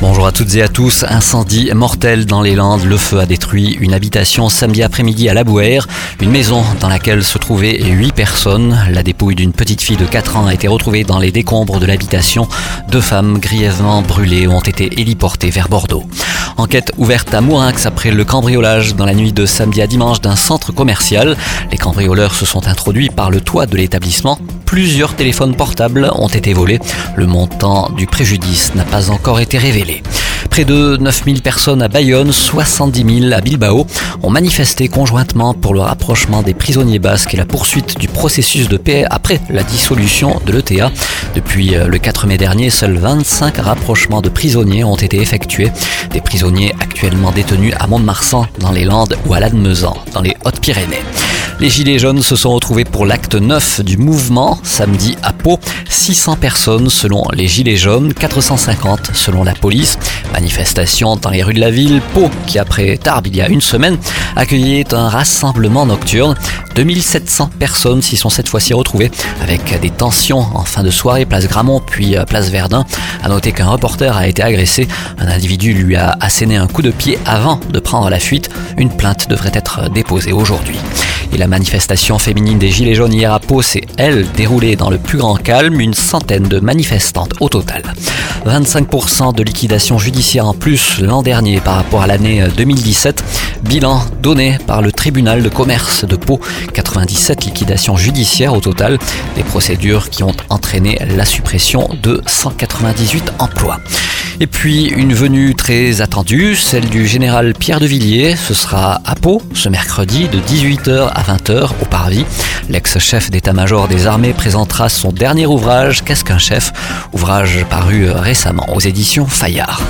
Bonjour à toutes et à tous. Incendie mortel dans les Landes. Le feu a détruit une habitation samedi après-midi à La Bouère. Une maison dans laquelle se trouvaient huit personnes. La dépouille d'une petite fille de 4 ans a été retrouvée dans les décombres de l'habitation. Deux femmes grièvement brûlées ont été héliportées vers Bordeaux. Enquête ouverte à Mourinx après le cambriolage dans la nuit de samedi à dimanche d'un centre commercial. Les cambrioleurs se sont introduits par le toit de l'établissement. Plusieurs téléphones portables ont été volés. Le montant du préjudice n'a pas encore été révélé. Près de 9000 personnes à Bayonne, 70 000 à Bilbao ont manifesté conjointement pour le rapprochement des prisonniers basques et la poursuite du processus de paix après la dissolution de l'ETA. Depuis euh, le 4 mai dernier, seuls 25 rapprochements de prisonniers ont été effectués. Des prisonniers actuellement détenus à Mont-de-Marsan dans les Landes ou à Lannemezan dans les Hautes-Pyrénées. Les Gilets jaunes se sont retrouvés pour l'acte 9 du mouvement samedi à Pau. 600 personnes selon les Gilets jaunes, 450 selon la police. Manifestation dans les rues de la ville. Pau, qui après Tarbes il y a une semaine, accueillait un rassemblement nocturne. 2700 personnes s'y sont cette fois-ci retrouvées avec des tensions en fin de soirée, place Gramont puis euh, place Verdun. À noter qu'un reporter a été agressé. Un individu lui a asséné un coup de pied avant de prendre la fuite. Une plainte devrait être déposée aujourd'hui. Et la manifestation féminine des Gilets jaunes hier à Pau s'est, elle, déroulée dans le plus grand calme, une centaine de manifestantes au total. 25% de liquidation judiciaire en plus l'an dernier par rapport à l'année 2017. Bilan donné par le tribunal de commerce de Pau. 97 liquidations judiciaires au total. Des procédures qui ont entraîné la suppression de 198 emplois. Et puis une venue très attendue, celle du général Pierre de Villiers. Ce sera à Pau ce mercredi de 18h à 20h au Parvis. L'ex-chef d'état-major des armées présentera son dernier ouvrage Qu'est-ce qu'un chef? Ouvrage paru récemment aux éditions Fayard.